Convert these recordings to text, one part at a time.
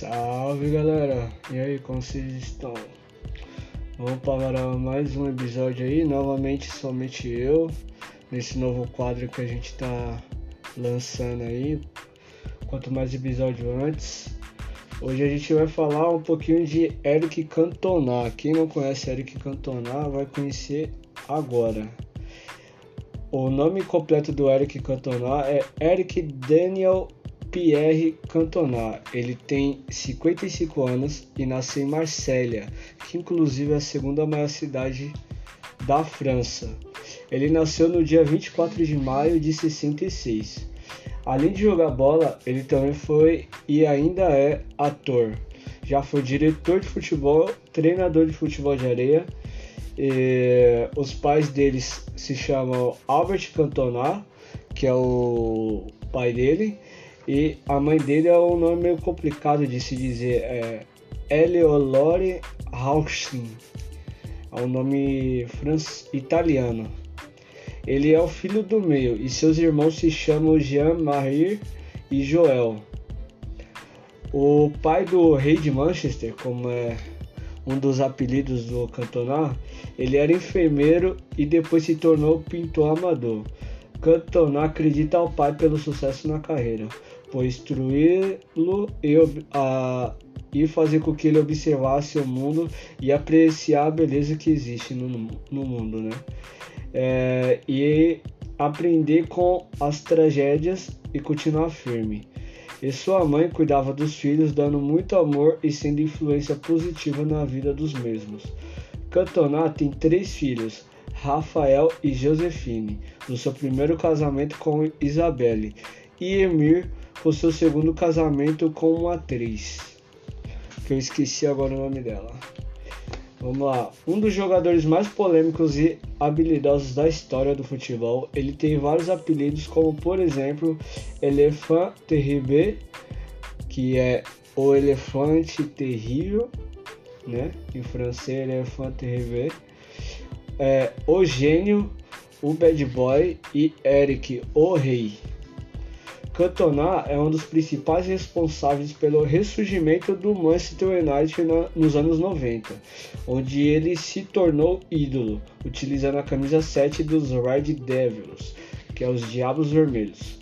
Salve galera! E aí, como vocês estão? Vamos para mais um episódio aí, novamente somente eu, nesse novo quadro que a gente tá lançando aí. Quanto mais episódio antes. Hoje a gente vai falar um pouquinho de Eric Cantona. Quem não conhece Eric Cantona vai conhecer agora. O nome completo do Eric Cantona é Eric Daniel Pierre Cantona. Ele tem 55 anos e nasceu em Marsella, que inclusive é a segunda maior cidade da França. Ele nasceu no dia 24 de maio de 66. Além de jogar bola, ele também foi e ainda é ator. Já foi diretor de futebol, treinador de futebol de areia os pais deles se chamam Albert Cantona, que é o pai dele, e a mãe dele é um nome meio complicado de se dizer, é Eleolore Rauschin, é um nome italiano. Ele é o filho do meio e seus irmãos se chamam Jean-Marie e Joel. O pai do rei de Manchester, como é um dos apelidos do Cantona, ele era enfermeiro e depois se tornou pintor amador. Cantona acredita ao pai pelo sucesso na carreira, por instruí-lo e, e fazer com que ele observasse o mundo e apreciar a beleza que existe no, no mundo, né? É, e aprender com as tragédias e continuar firme e sua mãe cuidava dos filhos, dando muito amor e sendo influência positiva na vida dos mesmos. Cantona tem três filhos, Rafael e Josefine, do seu primeiro casamento com Isabelle, e Emir, por seu segundo casamento com uma atriz, que eu esqueci agora o nome dela. Vamos lá. Um dos jogadores mais polêmicos e habilidosos da história do futebol. Ele tem vários apelidos, como por exemplo Elefant Terrible, que é o elefante terrível, né? Em francês, Elefant Terrible. É, o gênio, o bad boy e Eric, o rei. Cantona é um dos principais responsáveis pelo ressurgimento do Manchester United na, nos anos 90, onde ele se tornou ídolo, utilizando a camisa 7 dos Red Devils, que é os Diabos Vermelhos.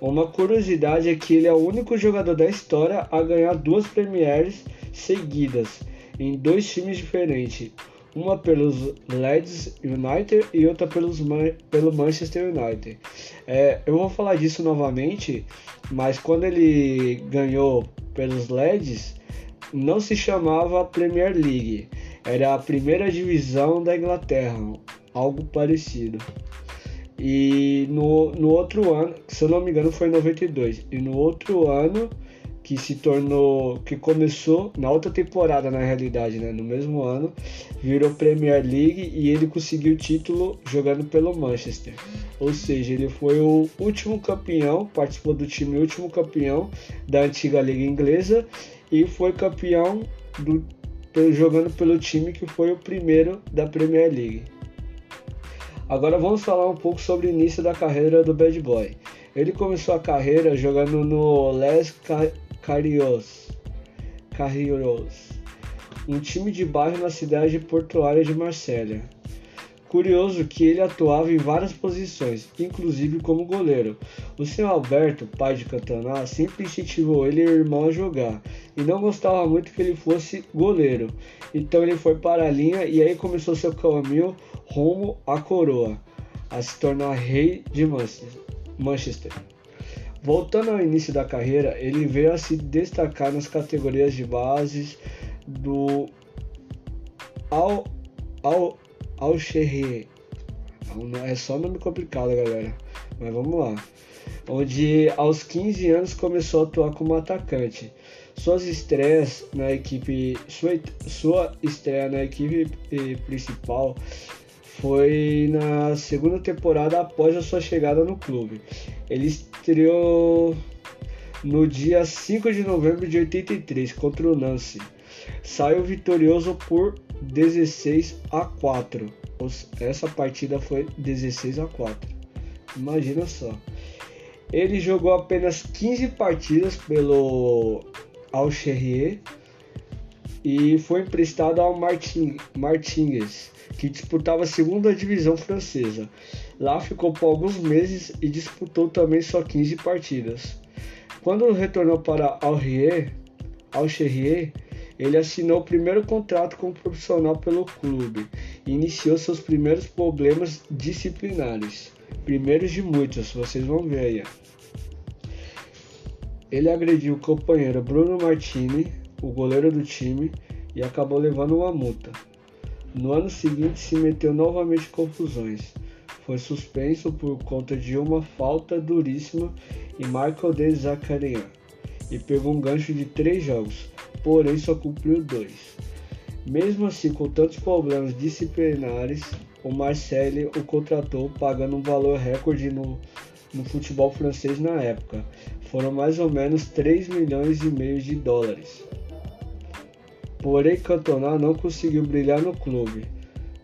Uma curiosidade é que ele é o único jogador da história a ganhar duas Premieres seguidas em dois times diferentes, uma pelos Leeds United e outra pelos, pelo Manchester United. É, eu vou falar disso novamente, mas quando ele ganhou pelos Leeds, não se chamava Premier League, era a primeira divisão da Inglaterra, algo parecido. E no, no outro ano, se eu não me engano, foi em 92, e no outro ano que se tornou, que começou na outra temporada na realidade, né, no mesmo ano, virou Premier League e ele conseguiu o título jogando pelo Manchester. Ou seja, ele foi o último campeão, participou do time último campeão da antiga liga inglesa e foi campeão do, jogando pelo time que foi o primeiro da Premier League. Agora vamos falar um pouco sobre o início da carreira do Bad Boy. Ele começou a carreira jogando no Les Carrios, Carrios, um time de bairro na cidade portuária de Marsella. Curioso que ele atuava em várias posições, inclusive como goleiro. O senhor Alberto, pai de Cantona, sempre incentivou ele e o irmão a jogar, e não gostava muito que ele fosse goleiro. Então ele foi para a linha e aí começou seu caminho rumo à coroa, a se tornar rei de Manchester. Voltando ao início da carreira, ele veio a se destacar nas categorias de bases do Al Al Al É só nome complicado, galera. Mas vamos lá. Onde aos 15 anos começou a atuar como atacante. Suas estreias na equipe, sua, sua estreia na equipe eh, principal foi na segunda temporada após a sua chegada no clube. Ele estreou no dia 5 de novembro de 83 contra o Nancy. Saiu vitorioso por 16 a 4. Essa partida foi 16 a 4. Imagina só. Ele jogou apenas 15 partidas pelo Alcherrier e foi emprestado ao Martin, Martinez, que disputava a segunda divisão francesa. Lá ficou por alguns meses e disputou também só 15 partidas. Quando retornou para Alrier, Alcherrier, ele assinou o primeiro contrato como profissional pelo clube e iniciou seus primeiros problemas disciplinares. Primeiros de muitos, vocês vão ver aí. Ele agrediu o companheiro Bruno Martini, o goleiro do time, e acabou levando uma multa. No ano seguinte se meteu novamente em confusões. Foi suspenso por conta de uma falta duríssima em Michael de Zacarian e pegou um gancho de três jogos, porém só cumpriu dois. Mesmo assim, com tantos problemas disciplinares, o Marseille o contratou pagando um valor recorde no, no futebol francês na época. Foram mais ou menos 3 milhões e meio de dólares. Porém, Cantona não conseguiu brilhar no clube.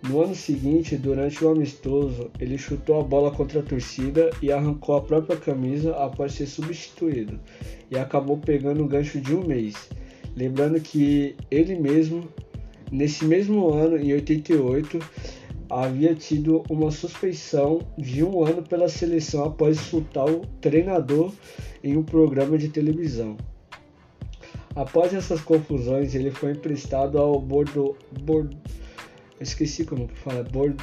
No ano seguinte, durante o amistoso, ele chutou a bola contra a torcida e arrancou a própria camisa após ser substituído, e acabou pegando um gancho de um mês. Lembrando que ele mesmo, nesse mesmo ano, em 88, havia tido uma suspeição de um ano pela seleção após insultar o treinador em um programa de televisão. Após essas confusões, ele foi emprestado ao Bordeaux, Bordeaux esqueci como fala, Bordeaux,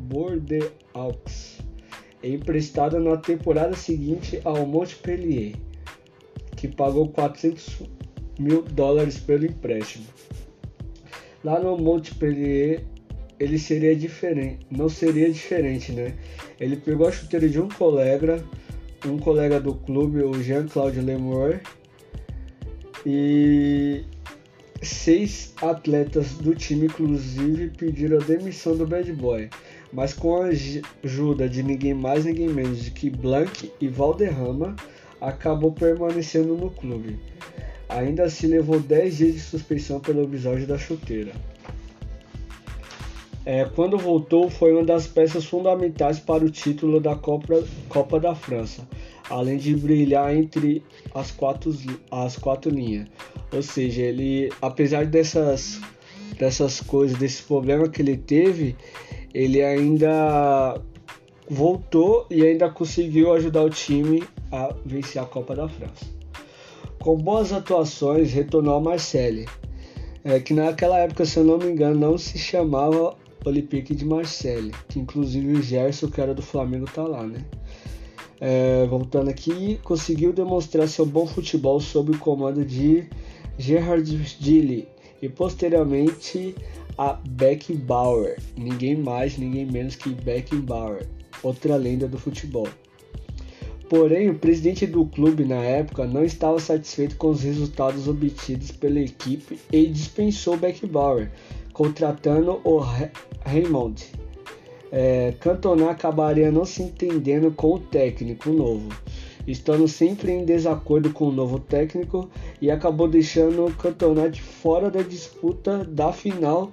Bordeaux, emprestado na temporada seguinte ao Montpellier, que pagou 400 mil dólares pelo empréstimo. Lá no Montpellier ele seria diferente, não seria diferente, né? Ele pegou a chuteira de um colega, um colega do clube, o Jean-Claude Lemour, e seis atletas do time, inclusive, pediram a demissão do Bad Boy, mas com a ajuda de ninguém mais, ninguém menos que Blank e Valderrama, acabou permanecendo no clube. Ainda assim, levou 10 dias de suspensão pelo episódio da chuteira. É, quando voltou, foi uma das peças fundamentais para o título da Copa, Copa da França, além de brilhar entre as quatro, as quatro linhas. Ou seja, ele, apesar dessas, dessas coisas, desse problema que ele teve, ele ainda voltou e ainda conseguiu ajudar o time a vencer a Copa da França. Com boas atuações, retornou ao Marseille, é, que naquela época, se eu não me engano, não se chamava Olympique de Marseille, que inclusive o Gerson, que era do Flamengo, tá lá, né? É, voltando aqui, conseguiu demonstrar seu bom futebol sob o comando de Gerhard Gilly e posteriormente a Beckenbauer, ninguém mais, ninguém menos que Beckenbauer, outra lenda do futebol. Porém, o presidente do clube na época não estava satisfeito com os resultados obtidos pela equipe e dispensou Beckenbauer, contratando o Raymond. É, Cantona acabaria não se entendendo com o técnico novo estando sempre em desacordo com o novo técnico e acabou deixando o campeonato fora da disputa da final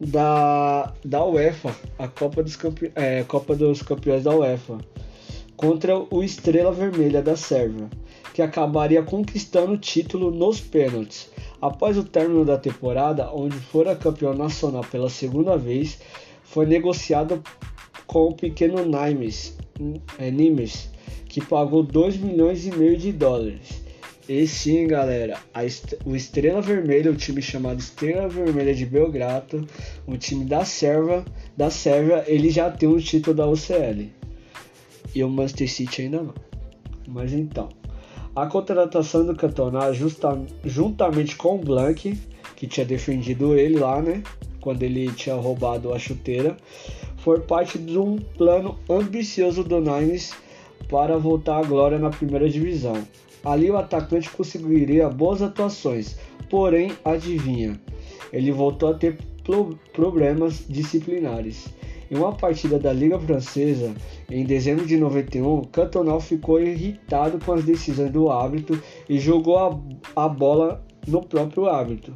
da, da UEFA, a Copa dos, Campe, é, Copa dos Campeões da UEFA, contra o Estrela Vermelha da Sérvia, que acabaria conquistando o título nos pênaltis. Após o término da temporada, onde fora campeão nacional pela segunda vez, foi negociado com o pequeno Nimes, é, Nimes que pagou 2 milhões e meio de dólares. E sim, galera, est o Estrela Vermelha, o time chamado Estrela Vermelha de Belgrado, o time da Sérvia, da Sérvia, ele já tem um título da UCL. E o Manchester City ainda não. Mas então, a contratação do Cantona, juntamente com o Blank, que tinha defendido ele lá, né? Quando ele tinha roubado a chuteira, foi parte de um plano ambicioso do Nimes para voltar à glória na primeira divisão. Ali o atacante conseguiria boas atuações, porém, adivinha, ele voltou a ter problemas disciplinares. Em uma partida da Liga Francesa, em dezembro de 91, Cantona ficou irritado com as decisões do árbitro e jogou a, a bola no próprio árbitro.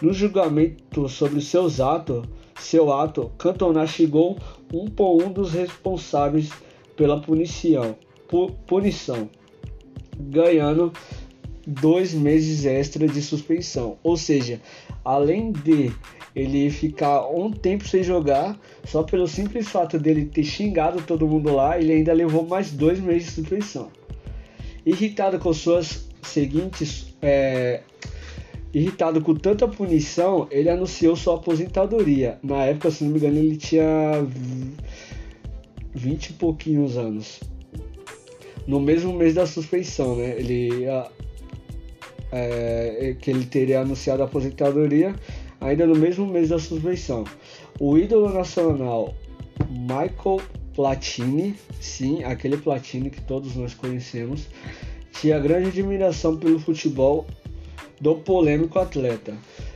No julgamento sobre seus atos, seu ato, Cantona chegou um por um dos responsáveis pela punição punição, ganhando dois meses extra de suspensão. Ou seja, além de ele ficar um tempo sem jogar, só pelo simples fato dele ter xingado todo mundo lá, ele ainda levou mais dois meses de suspensão. Irritado com suas seguintes. É, irritado com tanta punição, ele anunciou sua aposentadoria. Na época, se não me engano, ele tinha 20 e pouquinhos anos. No mesmo mês da suspensão, né? Ele é, que ele teria anunciado a aposentadoria ainda no mesmo mês da suspensão. O ídolo nacional Michael Platini, sim, aquele Platini que todos nós conhecemos, tinha grande admiração pelo futebol do polêmico atleta.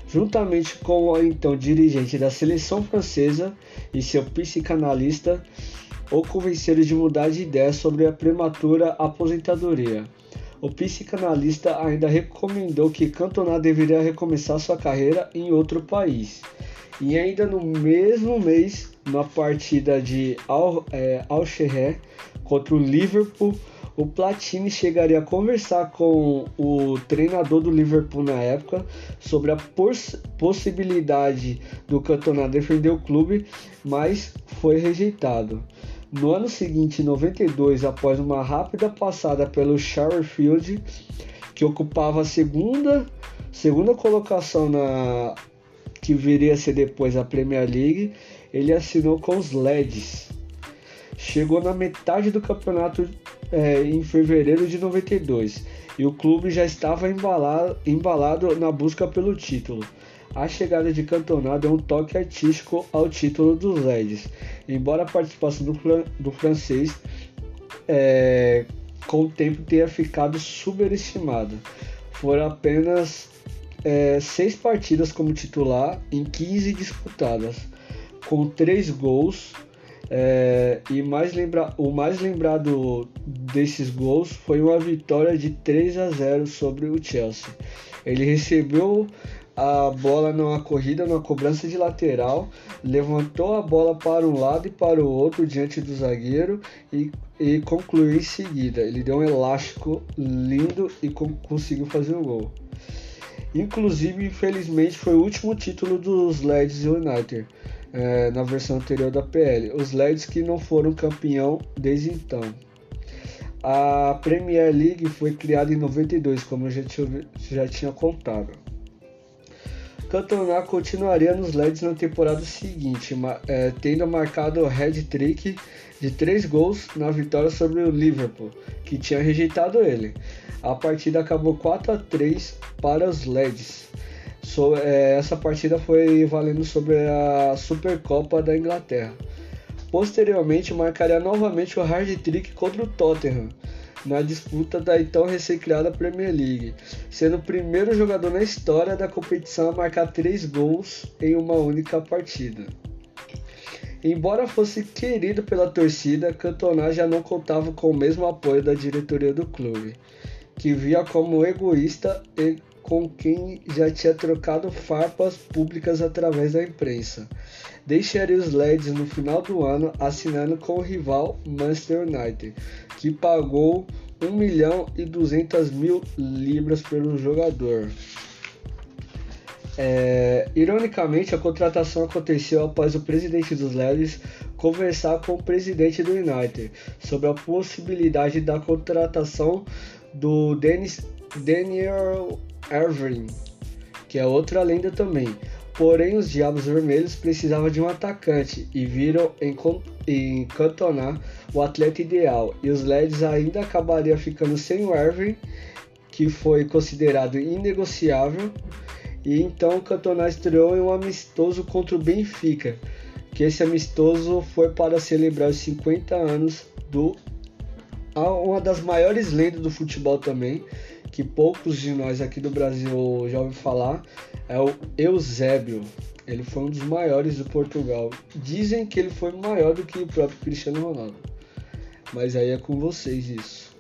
Juntamente com o então dirigente da seleção francesa e seu psicanalista, o convenceram de mudar de ideia sobre a prematura aposentadoria. O psicanalista ainda recomendou que Cantona deveria recomeçar sua carreira em outro país. E ainda no mesmo mês, na partida de Al, é, Al contra o Liverpool, o Platini chegaria a conversar com o treinador do Liverpool na época sobre a poss possibilidade do Cantona defender o clube, mas foi rejeitado. No ano seguinte, em 92, após uma rápida passada pelo Sheffield, que ocupava a segunda, segunda colocação na que viria a ser depois a Premier League, ele assinou com os Leeds. Chegou na metade do campeonato é, em fevereiro de 92 e o clube já estava embalado, embalado na busca pelo título. A chegada de Cantona deu um toque artístico ao título dos Reds, embora a participação do, do francês é, com o tempo tenha ficado superestimada. Foram apenas é, seis partidas como titular em 15 disputadas, com três gols. É, e mais lembra o mais lembrado desses gols foi uma vitória de 3 a 0 sobre o Chelsea. Ele recebeu a bola numa corrida, numa cobrança de lateral, levantou a bola para um lado e para o outro diante do zagueiro e, e concluiu em seguida. Ele deu um elástico lindo e conseguiu fazer o gol. Inclusive, infelizmente, foi o último título dos Leeds United é, na versão anterior da PL. Os Leeds que não foram campeão desde então. A Premier League foi criada em 92, como eu já tinha, já tinha contado. Cantona continuaria nos LEDs na temporada seguinte, é, tendo marcado o head trick de três gols na vitória sobre o Liverpool, que tinha rejeitado ele. A partida acabou 4 a 3 para os LEDs. So, é, essa partida foi valendo sobre a Supercopa da Inglaterra. Posteriormente, marcaria novamente o hard trick contra o Tottenham, na disputa da então recém-criada Premier League, sendo o primeiro jogador na história da competição a marcar três gols em uma única partida. Embora fosse querido pela torcida, Cantona já não contava com o mesmo apoio da diretoria do clube, que via como egoísta e com quem já tinha trocado farpas públicas através da imprensa. Deixaria os Leeds no final do ano assinando com o rival Manchester United, que pagou 1 milhão e 200 mil libras pelo jogador. É, ironicamente, a contratação aconteceu após o presidente dos Leeds conversar com o presidente do United sobre a possibilidade da contratação do Dennis, Daniel Irving, que é outra lenda também. Porém, os Diabos Vermelhos precisavam de um atacante e viram em, em Cantona o atleta ideal. E os Leds ainda acabariam ficando sem o Irving, que foi considerado inegociável. E então Cantona estreou em um amistoso contra o Benfica, que esse amistoso foi para celebrar os 50 anos do uma das maiores lendas do futebol também, que poucos de nós aqui do Brasil já ouviram falar, é o Eusébio. Ele foi um dos maiores do Portugal. Dizem que ele foi maior do que o próprio Cristiano Ronaldo. Mas aí é com vocês isso.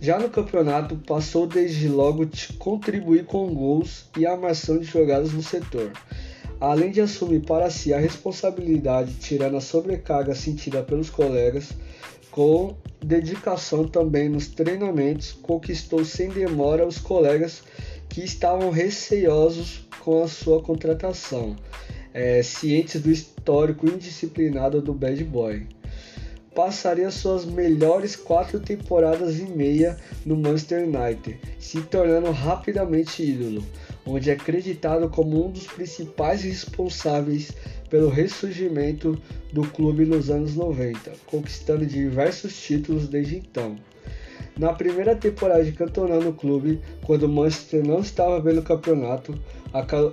Já no campeonato, passou desde logo de contribuir com gols e armação de jogadas no setor. Além de assumir para si a responsabilidade, tirando a sobrecarga sentida pelos colegas, com dedicação também nos treinamentos, conquistou sem demora os colegas que estavam receosos com a sua contratação, é, cientes do histórico indisciplinado do Bad Boy. Passaria suas melhores quatro temporadas e meia no Manchester United, se tornando rapidamente ídolo, onde é acreditado como um dos principais responsáveis pelo ressurgimento do clube nos anos 90, conquistando diversos títulos desde então. Na primeira temporada de Cantona no clube, quando o Manchester não estava no campeonato,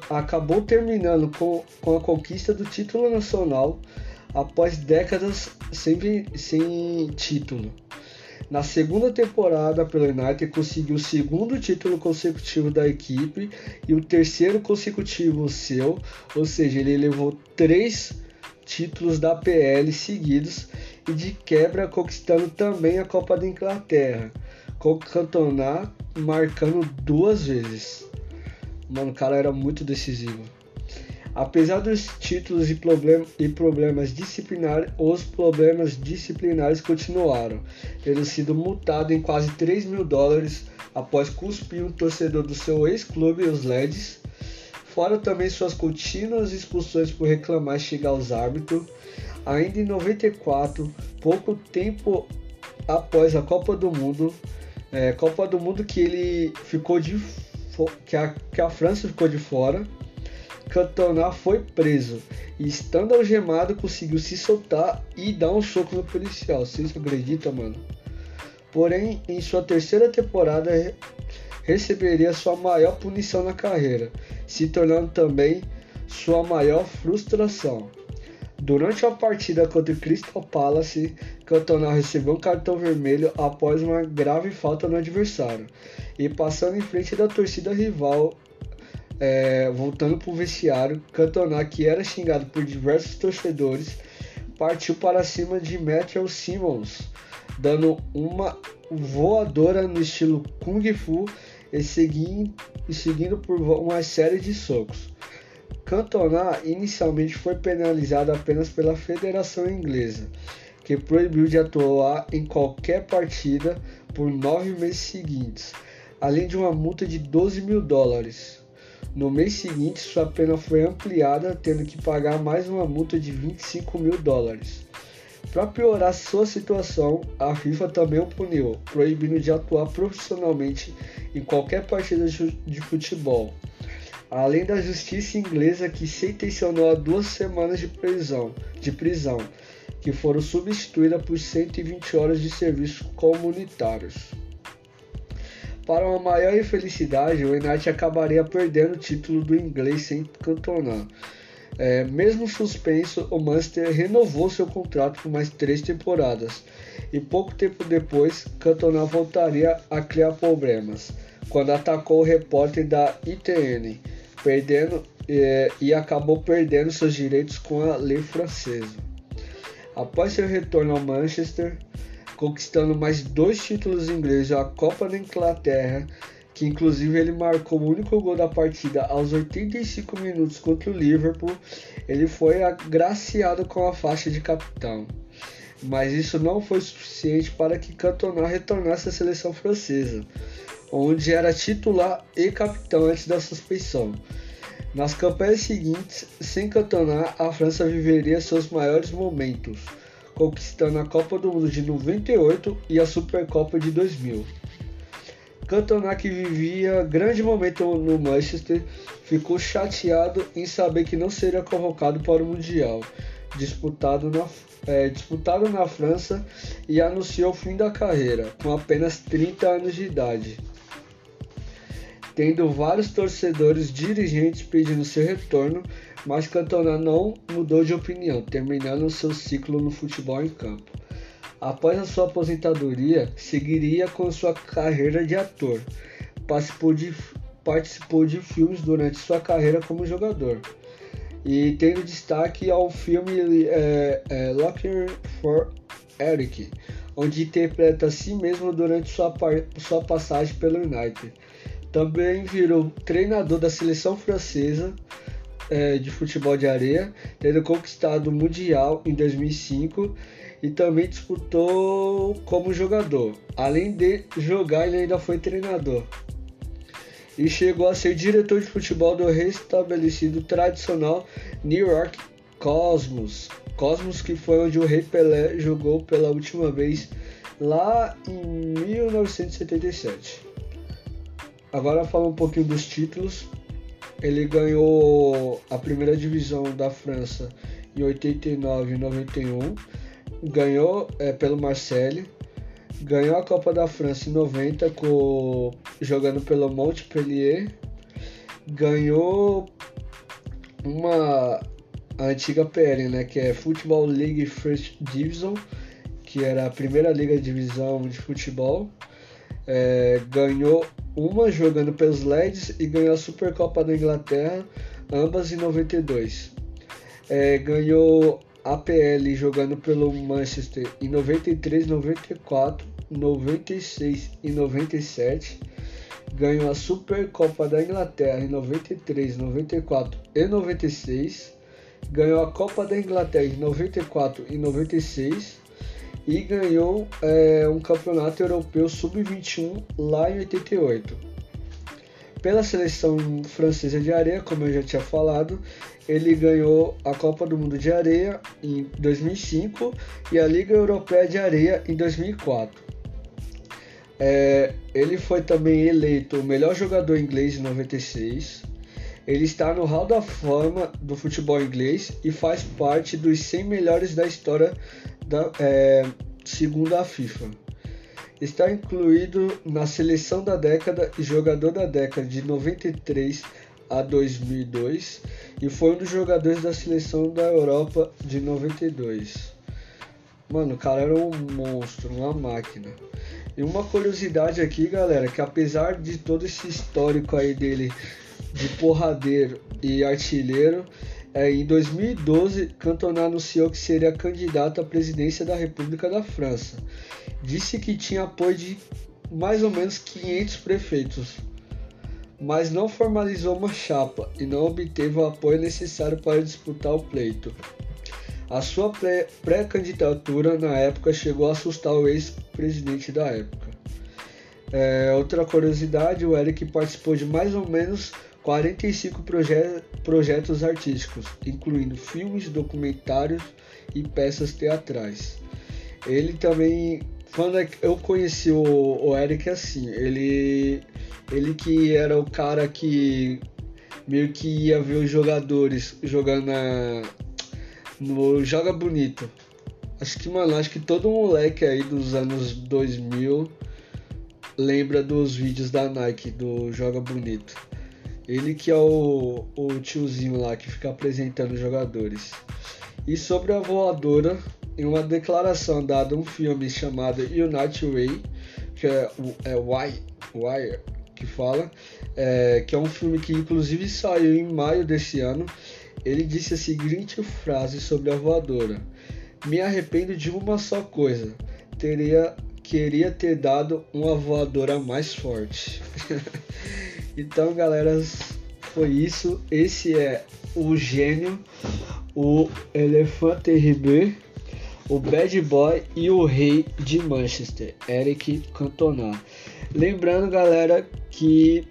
acabou terminando com, a conquista do título nacional após décadas sem título. Na segunda temporada pelo United conseguiu o segundo título consecutivo da equipe e o terceiro consecutivo seu, ou seja, ele levou três títulos da PL seguidos e de quebra conquistando também a Copa da Inglaterra, com o Cantona marcando duas vezes. Mano, o cara era muito decisivo. Apesar dos títulos e, problem e problemas disciplinares, os problemas disciplinares continuaram, tendo sido multado em quase 3 mil dólares após cuspir um torcedor do seu ex-clube, os Leds, fora também suas contínuas expulsões por reclamar chegar aos árbitros. Ainda em 94, pouco tempo após a Copa do Mundo, é, Copa do Mundo que ele ficou de que a, que a França ficou de fora, Cantona foi preso e, estando algemado, conseguiu se soltar e dar um soco no policial. Vocês acreditam, mano? Porém, em sua terceira temporada, receberia sua maior punição na carreira, se tornando também sua maior frustração. Durante a partida contra o Crystal Palace, Cantona recebeu um cartão vermelho após uma grave falta no adversário e passando em frente da torcida rival é, voltando para o vestiário, Cantona, que era xingado por diversos torcedores, partiu para cima de Matthew Simmons, dando uma voadora no estilo Kung Fu e seguindo, e seguindo por uma série de socos. Cantona inicialmente foi penalizado apenas pela Federação Inglesa, que proibiu de atuar em qualquer partida por nove meses seguintes, além de uma multa de 12 mil dólares. No mês seguinte, sua pena foi ampliada, tendo que pagar mais uma multa de 25 mil dólares. Para piorar sua situação, a FIFA também o puniu, proibindo de atuar profissionalmente em qualquer partida de futebol. Além da justiça inglesa que sentenciou a duas semanas de prisão, de prisão, que foram substituídas por 120 horas de serviços comunitários. Para uma maior infelicidade, o United acabaria perdendo o título do inglês sem cantonar. É, mesmo suspenso, o Manchester renovou seu contrato por mais três temporadas e pouco tempo depois, Cantona voltaria a criar problemas quando atacou o repórter da ITN, perdendo é, e acabou perdendo seus direitos com a lei francesa. Após seu retorno ao Manchester, conquistando mais dois títulos ingleses, a Copa da Inglaterra, que inclusive ele marcou o único gol da partida aos 85 minutos contra o Liverpool. Ele foi agraciado com a faixa de capitão. Mas isso não foi suficiente para que Cantona retornasse à seleção francesa, onde era titular e capitão antes da suspensão. Nas campanhas seguintes, sem Cantona, a França viveria seus maiores momentos conquistando a Copa do Mundo de 98 e a Supercopa de 2000. Cantona, que vivia grande momento no Manchester, ficou chateado em saber que não seria convocado para o Mundial, disputado na, é, disputado na França, e anunciou o fim da carreira, com apenas 30 anos de idade. Tendo vários torcedores dirigentes pedindo seu retorno, mas Cantona não mudou de opinião, terminando seu ciclo no futebol em campo. Após a sua aposentadoria, seguiria com sua carreira de ator. Participou de, participou de filmes durante sua carreira como jogador. E tendo destaque ao filme é, é, Looking for Eric, onde interpreta a si mesmo durante sua, sua passagem pelo United. Também virou treinador da seleção francesa é, de futebol de areia, tendo conquistado o Mundial em 2005 e também disputou como jogador. Além de jogar, ele ainda foi treinador. E chegou a ser diretor de futebol do restabelecido tradicional New York Cosmos. Cosmos que foi onde o Rei Pelé jogou pela última vez lá em 1977. Agora fala um pouquinho dos títulos. Ele ganhou a primeira divisão da França em 89 e 91, ganhou é, pelo Marseille, ganhou a Copa da França em 90 com, jogando pelo Montpellier, ganhou uma a antiga PL, né, que é Football League First Division, que era a primeira liga de divisão de futebol, é, ganhou uma jogando pelos Leeds e ganhou a Supercopa da Inglaterra, ambas em 92. É, ganhou a PL jogando pelo Manchester em 93, 94, 96 e 97. Ganhou a Supercopa da Inglaterra em 93, 94 e 96. Ganhou a Copa da Inglaterra em 94 e 96 e ganhou é, um campeonato europeu sub-21 lá em 88. Pela seleção francesa de areia, como eu já tinha falado, ele ganhou a Copa do Mundo de Areia em 2005 e a Liga Europeia de Areia em 2004. É, ele foi também eleito o melhor jogador inglês em 96. Ele está no Hall da Fama do futebol inglês e faz parte dos 100 melhores da história da, é, segundo a FIFA. Está incluído na seleção da década e jogador da década de 93 a 2002 e foi um dos jogadores da seleção da Europa de 92. Mano, o cara era um monstro, uma máquina. E uma curiosidade aqui, galera, que apesar de todo esse histórico aí dele de porradeiro e artilheiro, em 2012, Cantona anunciou que seria candidato à presidência da República da França. Disse que tinha apoio de mais ou menos 500 prefeitos, mas não formalizou uma chapa e não obteve o apoio necessário para disputar o pleito. A sua pré-candidatura na época chegou a assustar o ex-presidente da época. É, outra curiosidade, o Eric participou de mais ou menos 45 proje projetos artísticos, incluindo filmes, documentários e peças teatrais. Ele também, quando é eu conheci o, o Eric assim, ele, ele que era o cara que meio que ia ver os jogadores jogando no Joga Bonito. Acho que, mano, acho que todo moleque aí dos anos 2000 lembra dos vídeos da Nike, do Joga Bonito. Ele que é o, o tiozinho lá que fica apresentando os jogadores. E sobre a voadora, em uma declaração dada um filme chamado United Way, que é, é Why, Wire, que fala, é, que é um filme que inclusive saiu em maio desse ano, ele disse a seguinte frase sobre a voadora: Me arrependo de uma só coisa. Teria queria ter dado uma voadora mais forte. Então, galera, foi isso. Esse é o gênio, o Elefante RB, o Bad Boy e o Rei de Manchester, Eric Cantona. Lembrando, galera, que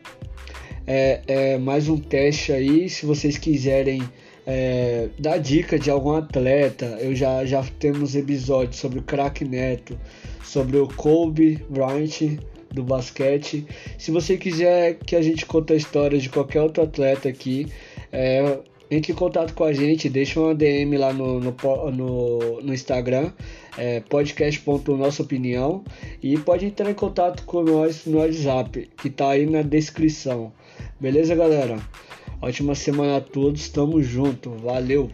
é, é mais um teste aí. Se vocês quiserem é, dar dica de algum atleta, eu já, já temos episódios sobre o Crack Neto, sobre o Kobe Bryant do basquete. Se você quiser que a gente conte a história de qualquer outro atleta aqui, é, entre em contato com a gente, deixa uma DM lá no, no, no, no Instagram, é, podcast.nossaopinião, e pode entrar em contato com nós no WhatsApp, que tá aí na descrição. Beleza, galera? Ótima semana a todos, tamo junto, valeu!